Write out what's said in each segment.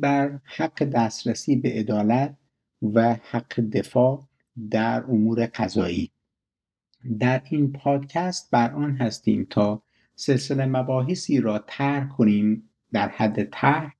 بر حق دسترسی به عدالت و حق دفاع در امور قضایی. در این پادکست بر آن هستیم تا سلسله مباحثی را طرح کنیم در حد طرح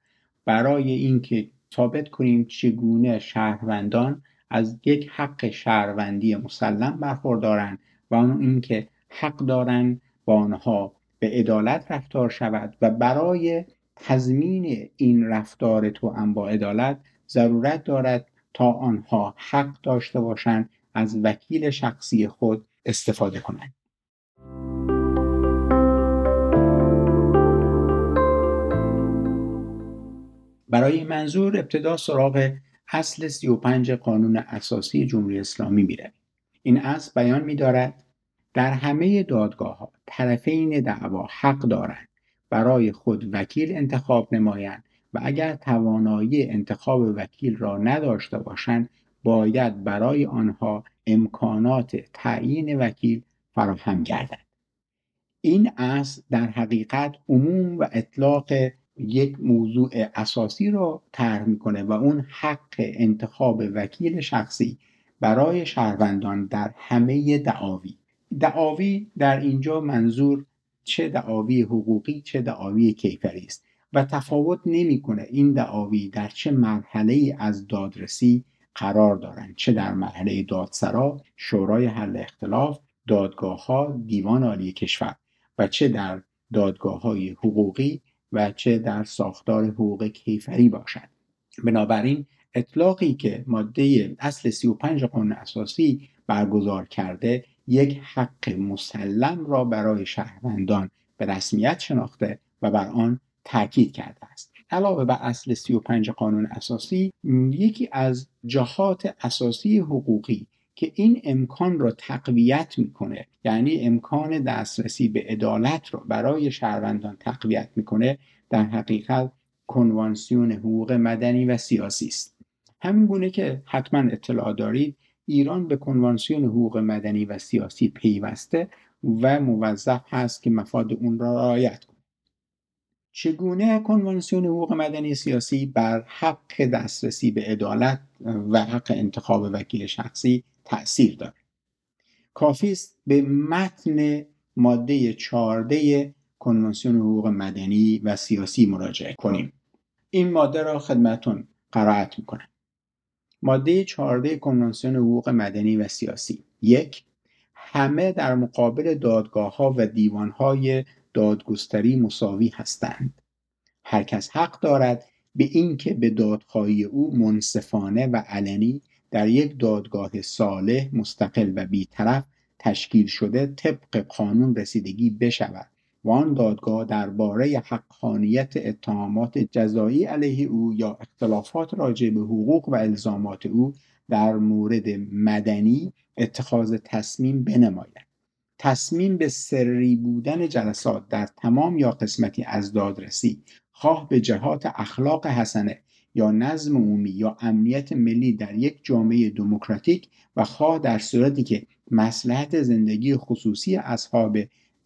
برای اینکه ثابت کنیم چگونه شهروندان از یک حق شهروندی مسلم برخوردارند و آن اینکه حق دارند با آنها به عدالت رفتار شود و برای تضمین این رفتار توأم با عدالت ضرورت دارد تا آنها حق داشته باشند از وکیل شخصی خود استفاده کنند. برای منظور ابتدا سراغ اصل 35 قانون اساسی جمهوری اسلامی میره این اصل بیان می‌دارد در همه دادگاه ها طرفین دعوا حق دارند. برای خود وکیل انتخاب نمایند و اگر توانایی انتخاب وکیل را نداشته باشند باید برای آنها امکانات تعیین وکیل فراهم گردد. این اصل در حقیقت عموم و اطلاق یک موضوع اساسی را طرح می‌کنه و اون حق انتخاب وکیل شخصی برای شهروندان در همه دعاوی. دعاوی در اینجا منظور چه دعاوی حقوقی چه دعاوی کیفری است. و تفاوت نمی‌کنه این دعاوی در چه مرحله از دادرسی قرار دارند. چه در مرحله دادسرا شورای حل اختلاف دادگاه ها دیوان عالی کشور. و چه در دادگاه های حقوقی و چه در ساختار حقوق کیفری باشد. بنابراین اطلاقی که ماده اصل 35 قانون اساسی برگزار کرده یک حق مسلم را برای شهروندان به رسمیت شناخته و بر آن تاکید کرده است. علاوه بر اصل 35 قانون اساسی یکی از جهات اساسی حقوقی که این امکان را تقویت می‌کنه یعنی امکان دسترسی به عدالت را برای شهروندان تقویت می‌کنه در حقیقت کنوانسیون حقوق مدنی و سیاسی است. همین گونه که حتما اطلاع دارید ایران به کنوانسیون حقوق مدنی و سیاسی پیوسته و موظف هست که مفاد اون را رعایت کند. چگونه کنوانسیون حقوق مدنی سیاسی بر حق دسترسی به عدالت و حق انتخاب وکیل شخصی تأثیر دارد؟ کافی است به متن ماده 14 کنوانسیون حقوق مدنی و سیاسی مراجعه کنیم. این ماده را خدمتون قرائت می‌کنم. ماده 14 کنوانسیون حقوق مدنی و سیاسی. یک همه در مقابل دادگاه ها و دیوان های دادگستری مساوی هستند. هر کس حق دارد به اینکه به دادخواهی او منصفانه و علنی در یک دادگاه صالح مستقل و بیطرف تشکیل شده طبق قانون رسیدگی بشود. و آن دادگاه درباره حقانیت اتهامات جزایی علیه او یا اختلافات راجع به حقوق و الزامات او در مورد مدنی اتخاذ تصمیم بنماید. تصمیم به سری بودن جلسات در تمام یا قسمتی از دادرسی خواه به جهات اخلاق حسنه یا نظم عمومی یا امنیت ملی در یک جامعه دموکراتیک و خواه در صورتی که مسلحت زندگی خصوصی اصحاب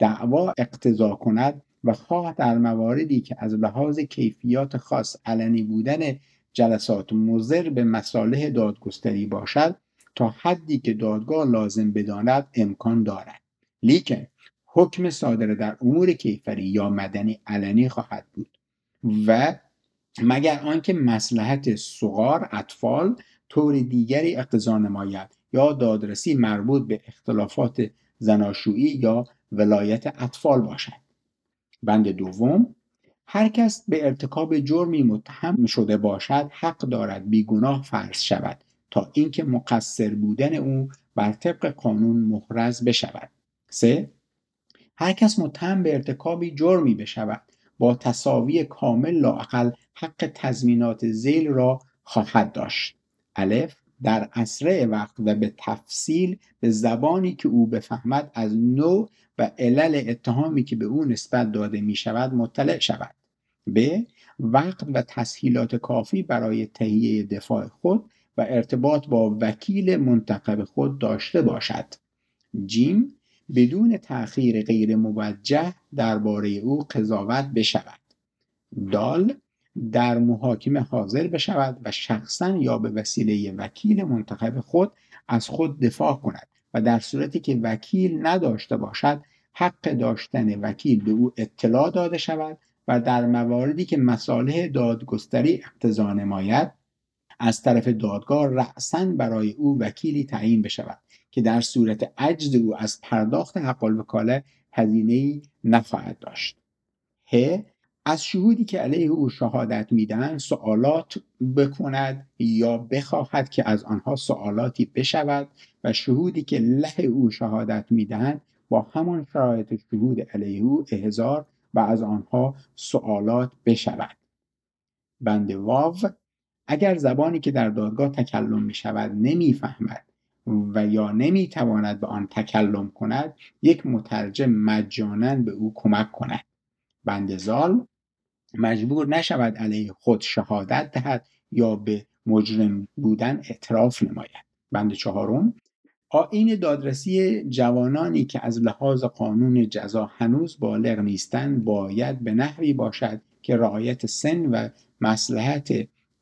دعوا اقتضا کند و خواه در مواردی که از لحاظ کیفیات خاص علنی بودن جلسات مضر به مصالح دادگستری باشد تا حدی که دادگاه لازم بداند امکان دارد. لیکن حکم صادره در امور کیفری یا مدنی علنی خواهد بود و مگر آنکه مسلحت سغار اطفال طور دیگری اقتضا نماید یا دادرسی مربوط به اختلافات زناشویی یا ولایت اطفال باشد. بند دوم هر کس به ارتکاب جرمی متهم شده باشد حق دارد بیگناه فرض شود تا اینکه مقصر بودن او بر طبق قانون محرز بشود. سه هر کس متهم به ارتکابی جرمی بشود با تصاوی کامل لاقل حق تضمینات زیل را خواهد داشت. الف در اسرع وقت و به تفصیل به زبانی که او بفهمد از نوع و علل اتهامی که به او نسبت داده می شود مطلع شود. ب. وقت و تسهیلات کافی برای تهیه دفاع خود و ارتباط با وکیل منتخب خود داشته باشد. جیم بدون تأخیر غیر موجه درباره او قضاوت بشود. دال در محاکمه حاضر بشود و شخصا یا به وسیله وکیل منتخب خود از خود دفاع کند و در صورتی که وکیل نداشته باشد حق داشتن وکیل به او اطلاع داده شود و در مواردی که مصالح دادگستری اقتضا نماید از طرف دادگاه رأسا برای او وکیلی تعیین بشود که در صورت عجز او از پرداخت حق الوکاله هزینه نخواهد داشت. ه از شهودی که علیه او شهادت میدن سوالات بکند یا بخواهد که از آنها سوالاتی بشود و شهودی که له او شهادت می‌دهند با همان شرایط شهود علیه او احضار و از آنها سوالات بشود. بند واو اگر زبانی که در دادگاه تکلم می شود نمی‌فهمد و یا نمی‌تواند به آن تکلم کند یک مترجم مجانا به او کمک کند. بند زال مجبور نشود علیه خود شهادت دهد یا به مجرم بودن اعتراف نماید. بند چهارم آین دادرسی جوانانی که از لحاظ قانون جزا هنوز بالغ نیستند باید به نحوی باشد که رعایت سن و مسلحت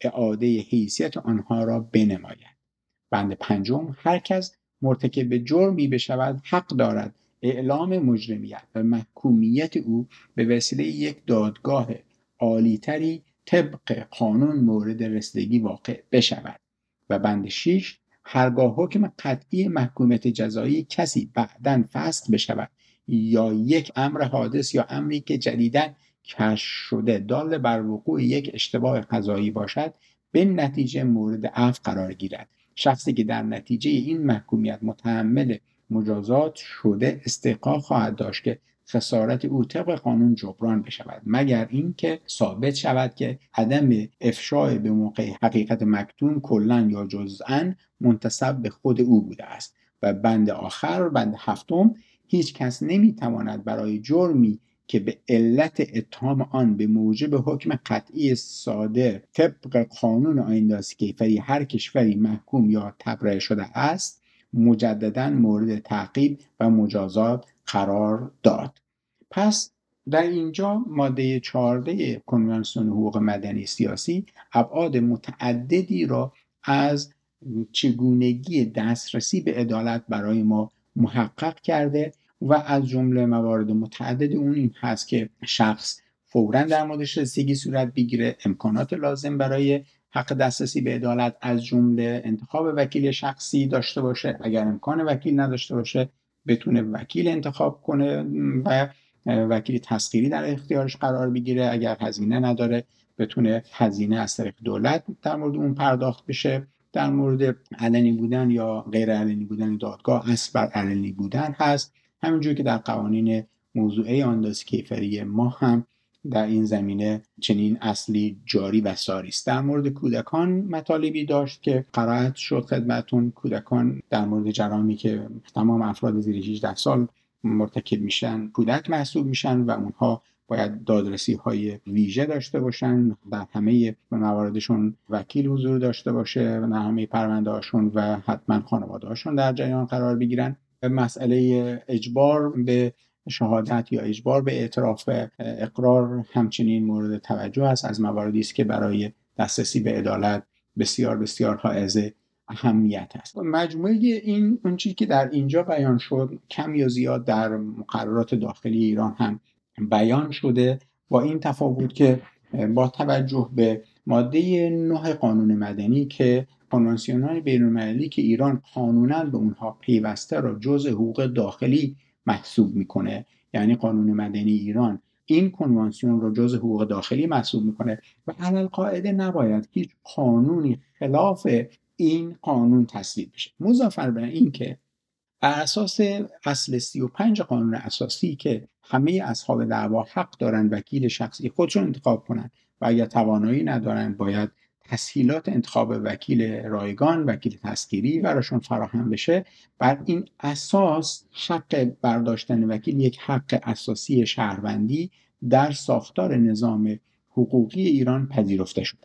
اعاده حیثیت آنها را بنماید. بند پنجم هر کس مرتکب جرمی بشود حق دارد اعلام مجرمیت و محکومیت او به وسیله یک دادگاه عالیتری طبق قانون مورد رسیدگی واقع بشود و بند 6 هرگاه حکم قطعی محکومیت جزایی کسی بعدا فصل بشود یا یک امر حادث یا امری که جدیدا کشف شده دال بر وقوع یک اشتباه قضایی باشد به نتیجه مورد عفو قرار گیرد. شخصی که در نتیجه این محکومیت متحمل مجازات شده استحقاق خواهد داشت که خسارت او طبق قانون جبران بشود مگر اینکه ثابت شود که عدم افشای به موقع حقیقت مکتوم کلا یا جزءا منتصب به خود او بوده است و بند آخر بند هفتم هیچ کس نمی‌تواند برای جرمی که به علت اتهام آن به موجب حکم قطعی صادر طبق قانون آیین کیفری هر کشوری محکوم یا تبرئه شده است مجددا مورد تعقیب و مجازات قرار داد. پس در اینجا ماده 14 کنوانسیون حقوق مدنی سیاسی ابعاد متعددی را از چگونگی دسترسی به عدالت برای ما محقق کرده و از جمله موارد متعدد اون این هست که شخص فورا در موردش رسیدگی صورت بگیره امکانات لازم برای حق دسترسی به عدالت از جمله انتخاب وکیل شخصی داشته باشه اگر امکان وکیل نداشته باشه بتونه وکیل انتخاب کنه و وکیل تسخیری در اختیارش قرار بگیره. اگر هزینه نداره بتونه هزینه از طریق دولت در مورد اون پرداخت بشه. در مورد علنی بودن یا غیر علنی بودن دادگاه اصل بر علنی بودن هست. همینجور که در قوانین موضوعه آندازی کیفری ما هم در این زمینه چنین اصلی جاری و ساری است. در مورد کودکان مطالبی داشت که قرائت شد خدمتون. کودکان در مورد جرامی که تمام افراد زیر 18 سال مرتکب میشن کودک محسوب میشن و اونها باید دادرسی های ویژه داشته باشن. در همه مواردشون وکیل حضور داشته باشه و در همه پرونده هاشون و حتما خانواده هاشون در جریان قرار بگیرن. مسئله اجبار به شهادت یا اجبار به اعتراف اقرار همچنین مورد توجه است. از مواردی است که برای دسترسی به عدالت بسیار بسیار حائز اهمیت است. مجموعه این اون چیزی که در اینجا بیان شد کم یا زیاد در مقررات داخلی ایران هم بیان شده. با این تفاوت که با توجه به ماده 9 قانون مدنی که کنوانسیون های بین که ایران قانونا به اونها پیوسته را جز حقوق داخلی محسوب می‌کنه یعنی قانون مدنی ایران. این کنوانسیون را جز حقوق داخلی محسوب می‌کنه و علل قاعده نباید هیچ قانونی خلاف این قانون تصویب بشه. مضافر بر این که بر اساس اصل 35 قانون اساسی که همه اصحاب دعوا حق دارند وکیل شخصی خودشون انتخاب کنند و اگر توانایی ندارند باید تسهیلات انتخاب وکیل رایگان وکیل تسکیری براشون فراهم بشه. بر این اساس حق برداشتن وکیل یک حق اساسی شهروندی در ساختار نظام حقوقی ایران پذیرفته شده.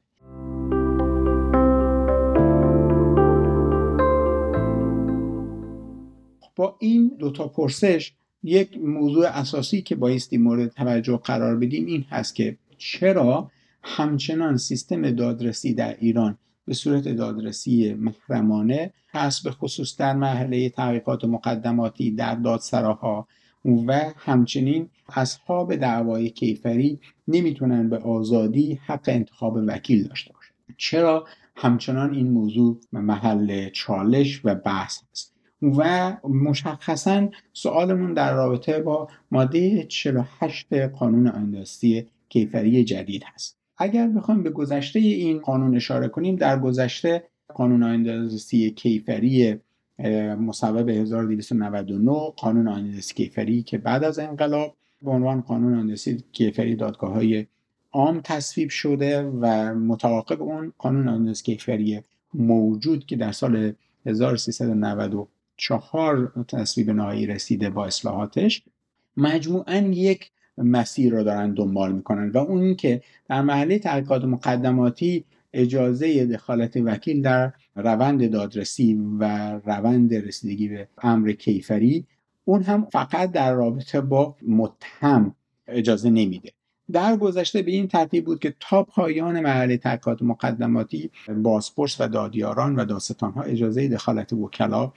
با این دوتا پرسش یک موضوع اساسی که بایستی مورد توجه قرار بدیم این هست که چرا همچنان سیستم دادرسی در ایران به صورت دادرسی محرمانه هست به خصوص در مرحله تحقیقات مقدماتی در دادسراها و همچنین اصحاب دعوای کیفری نمی‌تونن به آزادی حق انتخاب وکیل داشته باشن. چرا؟ همچنان این موضوع محل چالش و بحث است و مشخصا سوالمون در رابطه با ماده 48 قانون آیندستی کیفری جدید هست. اگر بخوایم به گذشته این قانون اشاره کنیم در گذشته قانون آیندستی کیفری مصوب 1299 قانون آیندستی کیفری که بعد از انقلاب به عنوان قانون آیندستی کیفری دادگاه های عام تصویب شده و متعاقب اون قانون آیندستی کیفری موجود که در سال 1394 تصویب نهایی رسیده با اصلاحاتش مجموعا یک مسیر را دارن دنبال می‌کنن و اون که در محله تحقیقات مقدماتی اجازه دخالت وکیل در روند دادرسی و روند رسیدگی به امر کیفری اون هم فقط در رابطه با متهم اجازه نمیده. در گذشته به این ترتیب بود که تا پایان مرحله تحقیقات مقدماتی بازپرس و دادیاران و داستانها اجازه دخالت وکلا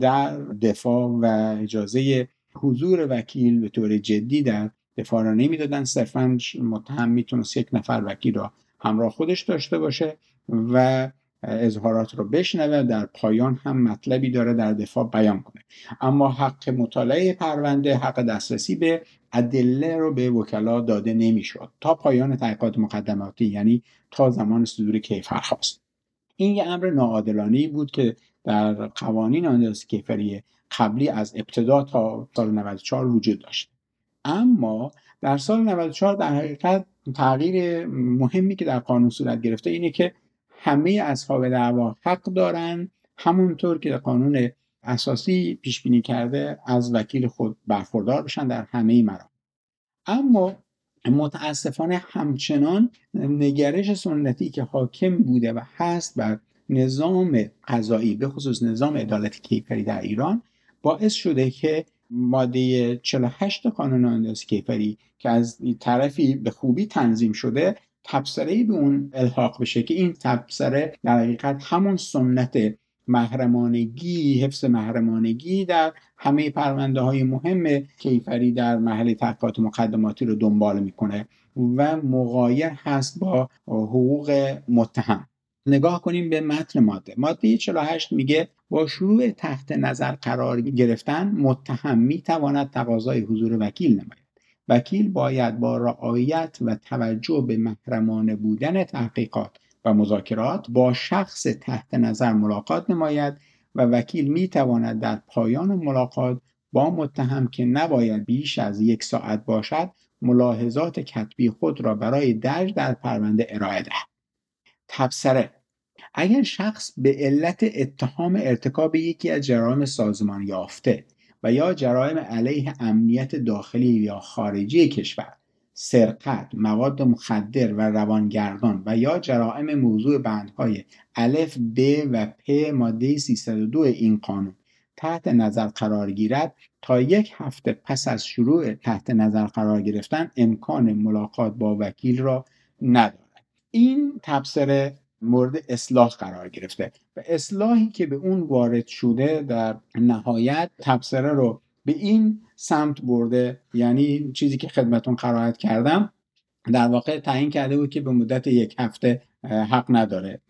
در دفاع و اجازه حضور وکیل به طور جدی در دفاع نمی‌دادن. صرفا متهم می‌تونست یک نفر وکیل را همراه خودش داشته باشه و اظهارات رو بشنوه. در پایان هم مطلبی داره در دفاع بیان کنه. اما حق مطالعه پرونده حق دسترسی به ادله رو به وکلا داده نمی‌شد. تا پایان تحقیقات مقدماتی یعنی تا زمان صدور کیفرخواست. این یه امر ناعادلانه بود که در قوانین آندازی کیفری قبلی از ابتدا تا سال 94 وجود داشت. اما در سال 94 در حقیقت تغییر مهمی که در قانون صورت گرفته اینه که همه اصحاب دعوا حق دارن همونطور که قانون اساسی پیش بینی کرده از وکیل خود برخوردار بشن در همه مراحل. اما متاسفانه همچنان نگرش سنتی که حاکم بوده و هست بر نظام قضایی به خصوص نظام عدالت کیفری در ایران باعث شده که ماده 48 قانون اندازی کیفری که از طرفی به خوبی تنظیم شده تبصره به اون الحاق بشه که این تبصره در حقیقت همون سنت محرمانگی حفظ محرمانگی در همه پرونده های مهم کیفری در محل تحقیقات مقدماتی رو دنبال می‌کنه و مغایر هست با حقوق متهم. نگاه کنیم به متن ماده. ماده 48 میگه با شروع تحت نظر قرار گرفتن متهم می‌تواند تقاضای حضور وکیل نماید. وکیل باید با رعایت و توجه به محرمانه بودن تحقیقات و مذاکرات با شخص تحت نظر ملاقات نماید و وکیل می تواند در پایان ملاقات با متهم که نباید بیش از یک ساعت باشد ملاحظات کتبی خود را برای درج در پرونده ارائه دهد. تبصره. اگر شخص به علت اتهام ارتکاب یکی از جرائم سازمان یافته و یا جرائم علیه امنیت داخلی یا خارجی کشور سرقت، مواد مخدر و روانگردان و یا جرائم موضوع بندهای الف ب و پ ماده 302 این قانون تحت نظر قرار گیرد تا یک هفته پس از شروع تحت نظر قرار گرفتن امکان ملاقات با وکیل را ندارد. این تبصره مورد اصلاح قرار گرفته و اصلاحی که به اون وارد شده در نهایت تبصره رو به این سمت برده. یعنی چیزی که خدمتون قرائت کردم در واقع تعیین کرده بود که به مدت یک هفته حق نداره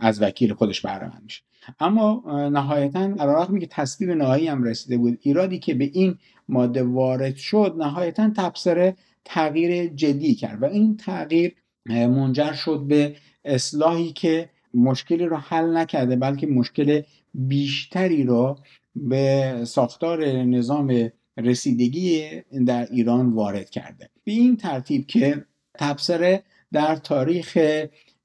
از وکیل خودش بهره میشه اما نهایتا علیرغم که تصویب نهایی هم رسیده بود ایرادی که به این ماده وارد شد نهایتا تبصره تغییر جدی کرد و این تغییر منجر شد به اصلاحی که مشکلی رو حل نکرده بلکه مشکل بیشتری رو به ساختار نظام رسیدگی در ایران وارد کرده. به این ترتیب که تبصره در تاریخ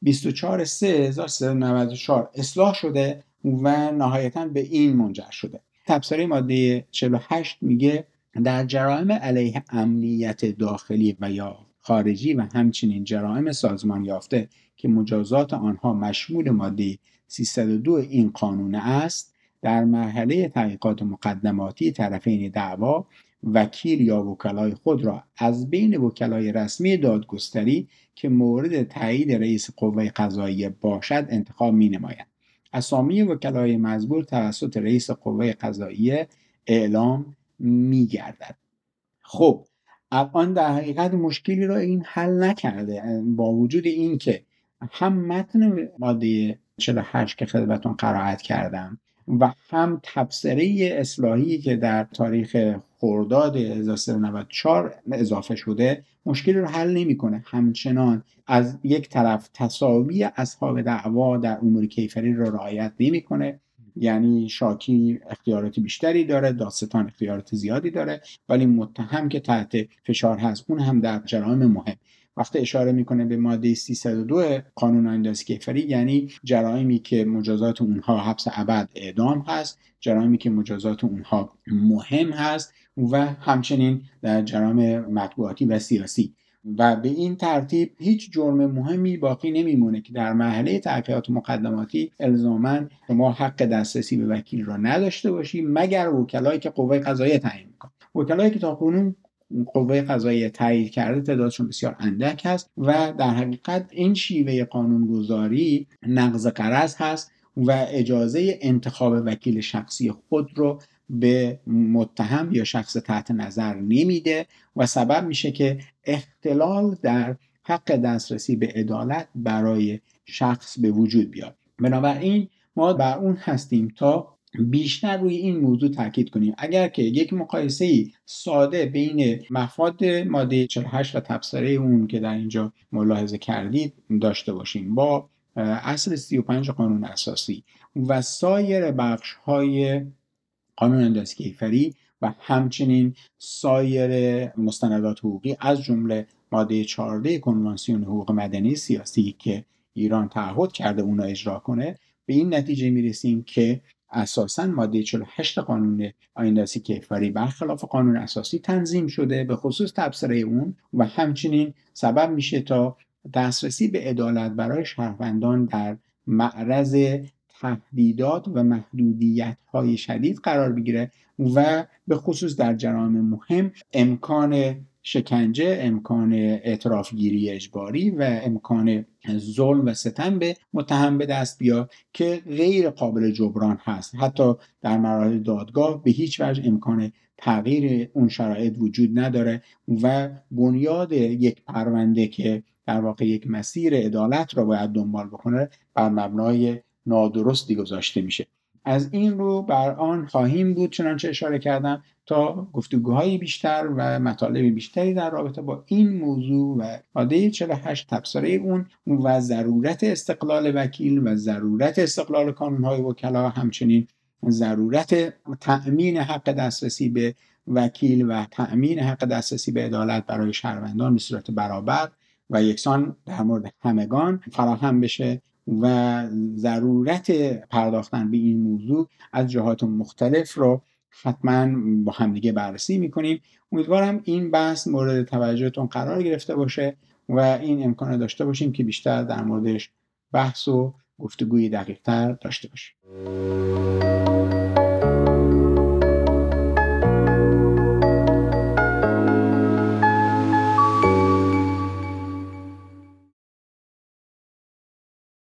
24 1394 اصلاح شده و نهایتا به این منجر شده. تبصره ماده 48 میگه در جرائم علیه امنیت داخلی و یا خارجی و همچنین جرائم سازمان یافته که مجازات آنها مشمول ماده 302 این قانون است در مرحله تحقیقات مقدماتی طرفین دعوا وکیل یا وکلای خود را از بین وکلای رسمی دادگستری که مورد تایید رئیس قوه قضاییه باشد انتخاب می نماید. اسامی وکلای مزبور توسط رئیس قوه قضاییه اعلام می گردد. خب الان در حقیقت مشکلی را این حل نکرده با وجود اینکه هم متن ماده 48 که خدمتون قرائت کردم و هم تبصره اصلاحی که در تاریخ خرداد 1394 اضافه شده مشکلی رو حل نمی‌کنه. همچنان از یک طرف تصاوی اصحاب دعوا در امور کیفری رو رعایت نمی‌کنه. یعنی شاکی اختیارات بیشتری داره داستان اختیارات زیادی داره ولی متهم که تحت فشار هست. اون هم در جرائم مهم. وقتی اشاره می‌کنه به ماده 302 قانون اندازی کیفری یعنی جرائمی که مجازات اونها حبس ابد اعدام هست جرائمی که مجازات اونها مهم هست و همچنین در جرائم مطبوعاتی و سیاسی. و به این ترتیب هیچ جرم مهمی باقی نمیمونه که در مرحله تحقیقات مقدماتی الزاما ما حق دسترسی به وکیل را نداشته باشیم مگر وکلایی که قوه قضاییه تعیین می‌کنه. وکلایی که تا کنون قوه قضایی تایید کرده تعدادشون بسیار اندک هست و در حقیقت این شیوه قانونگذاری نقض قرض هست و اجازه انتخاب وکیل شخصی خود رو به متهم یا شخص تحت نظر نمیده و سبب میشه که اختلال در حق دسترسی به عدالت برای شخص به وجود بیاد. بنابراین ما بر اون هستیم تا بیشتر روی این موضوع تاکید کنیم. اگر که یک مقایسه ساده بین مفاد ماده 48 و تبصره اون که در اینجا ملاحظه کردید داشته باشیم با اصل 35 قانون اساسی و سایر بخش های قانون اندازی کیفری و همچنین سایر مستندات حقوقی از جمله ماده 14 کنوانسیون حقوق مدنی سیاسی که ایران تعهد کرده اونا اجرا کنه به این نتیجه می‌رسیم که اساسا ماده 48 قانون آینداسی کیفری برخلاف قانون اساسی تنظیم شده به خصوص تبصره اون و همچنین سبب میشه تا دسترسی به عدالت برای شهروندان در معرض تهدیدات و محدودیت های شدید قرار بگیره و به خصوص در جرائم مهم امکان شکنجه امکان اعتراف گیری اجباری و امکان ظلم و ستم به متهم به دست بیا که غیر قابل جبران هست. حتی در مراحل دادگاه به هیچ وجه امکان تغییر اون شرایط وجود نداره و بنیاد یک پرونده که در واقع یک مسیر عدالت را باید دنبال بکنه بر مبنای نادرستی گذاشته میشه. از این رو بر آن خواهیم بود چنانچه اشاره کردم تا گفتگوهای بیشتر و مطالب بیشتری در رابطه با این موضوع و ماده 48 تبصره اون و ضرورت استقلال وکیل و ضرورت استقلال کانونهای وکلا همچنین ضرورت تأمین حق دسترسی به وکیل و تأمین حق دسترسی به عدالت برای شهروندان به صورت برابر و یکسان در مورد همگان فراهم بشه. و ضرورت پرداختن به این موضوع از جهات مختلف رو حتما با همدیگه بررسی می‌کنیم. امیدوارم این بحث مورد توجهتون قرار گرفته باشه و این امکان داشته باشیم که بیشتر در موردش بحث و گفتگوی دقیقتر داشته باشیم.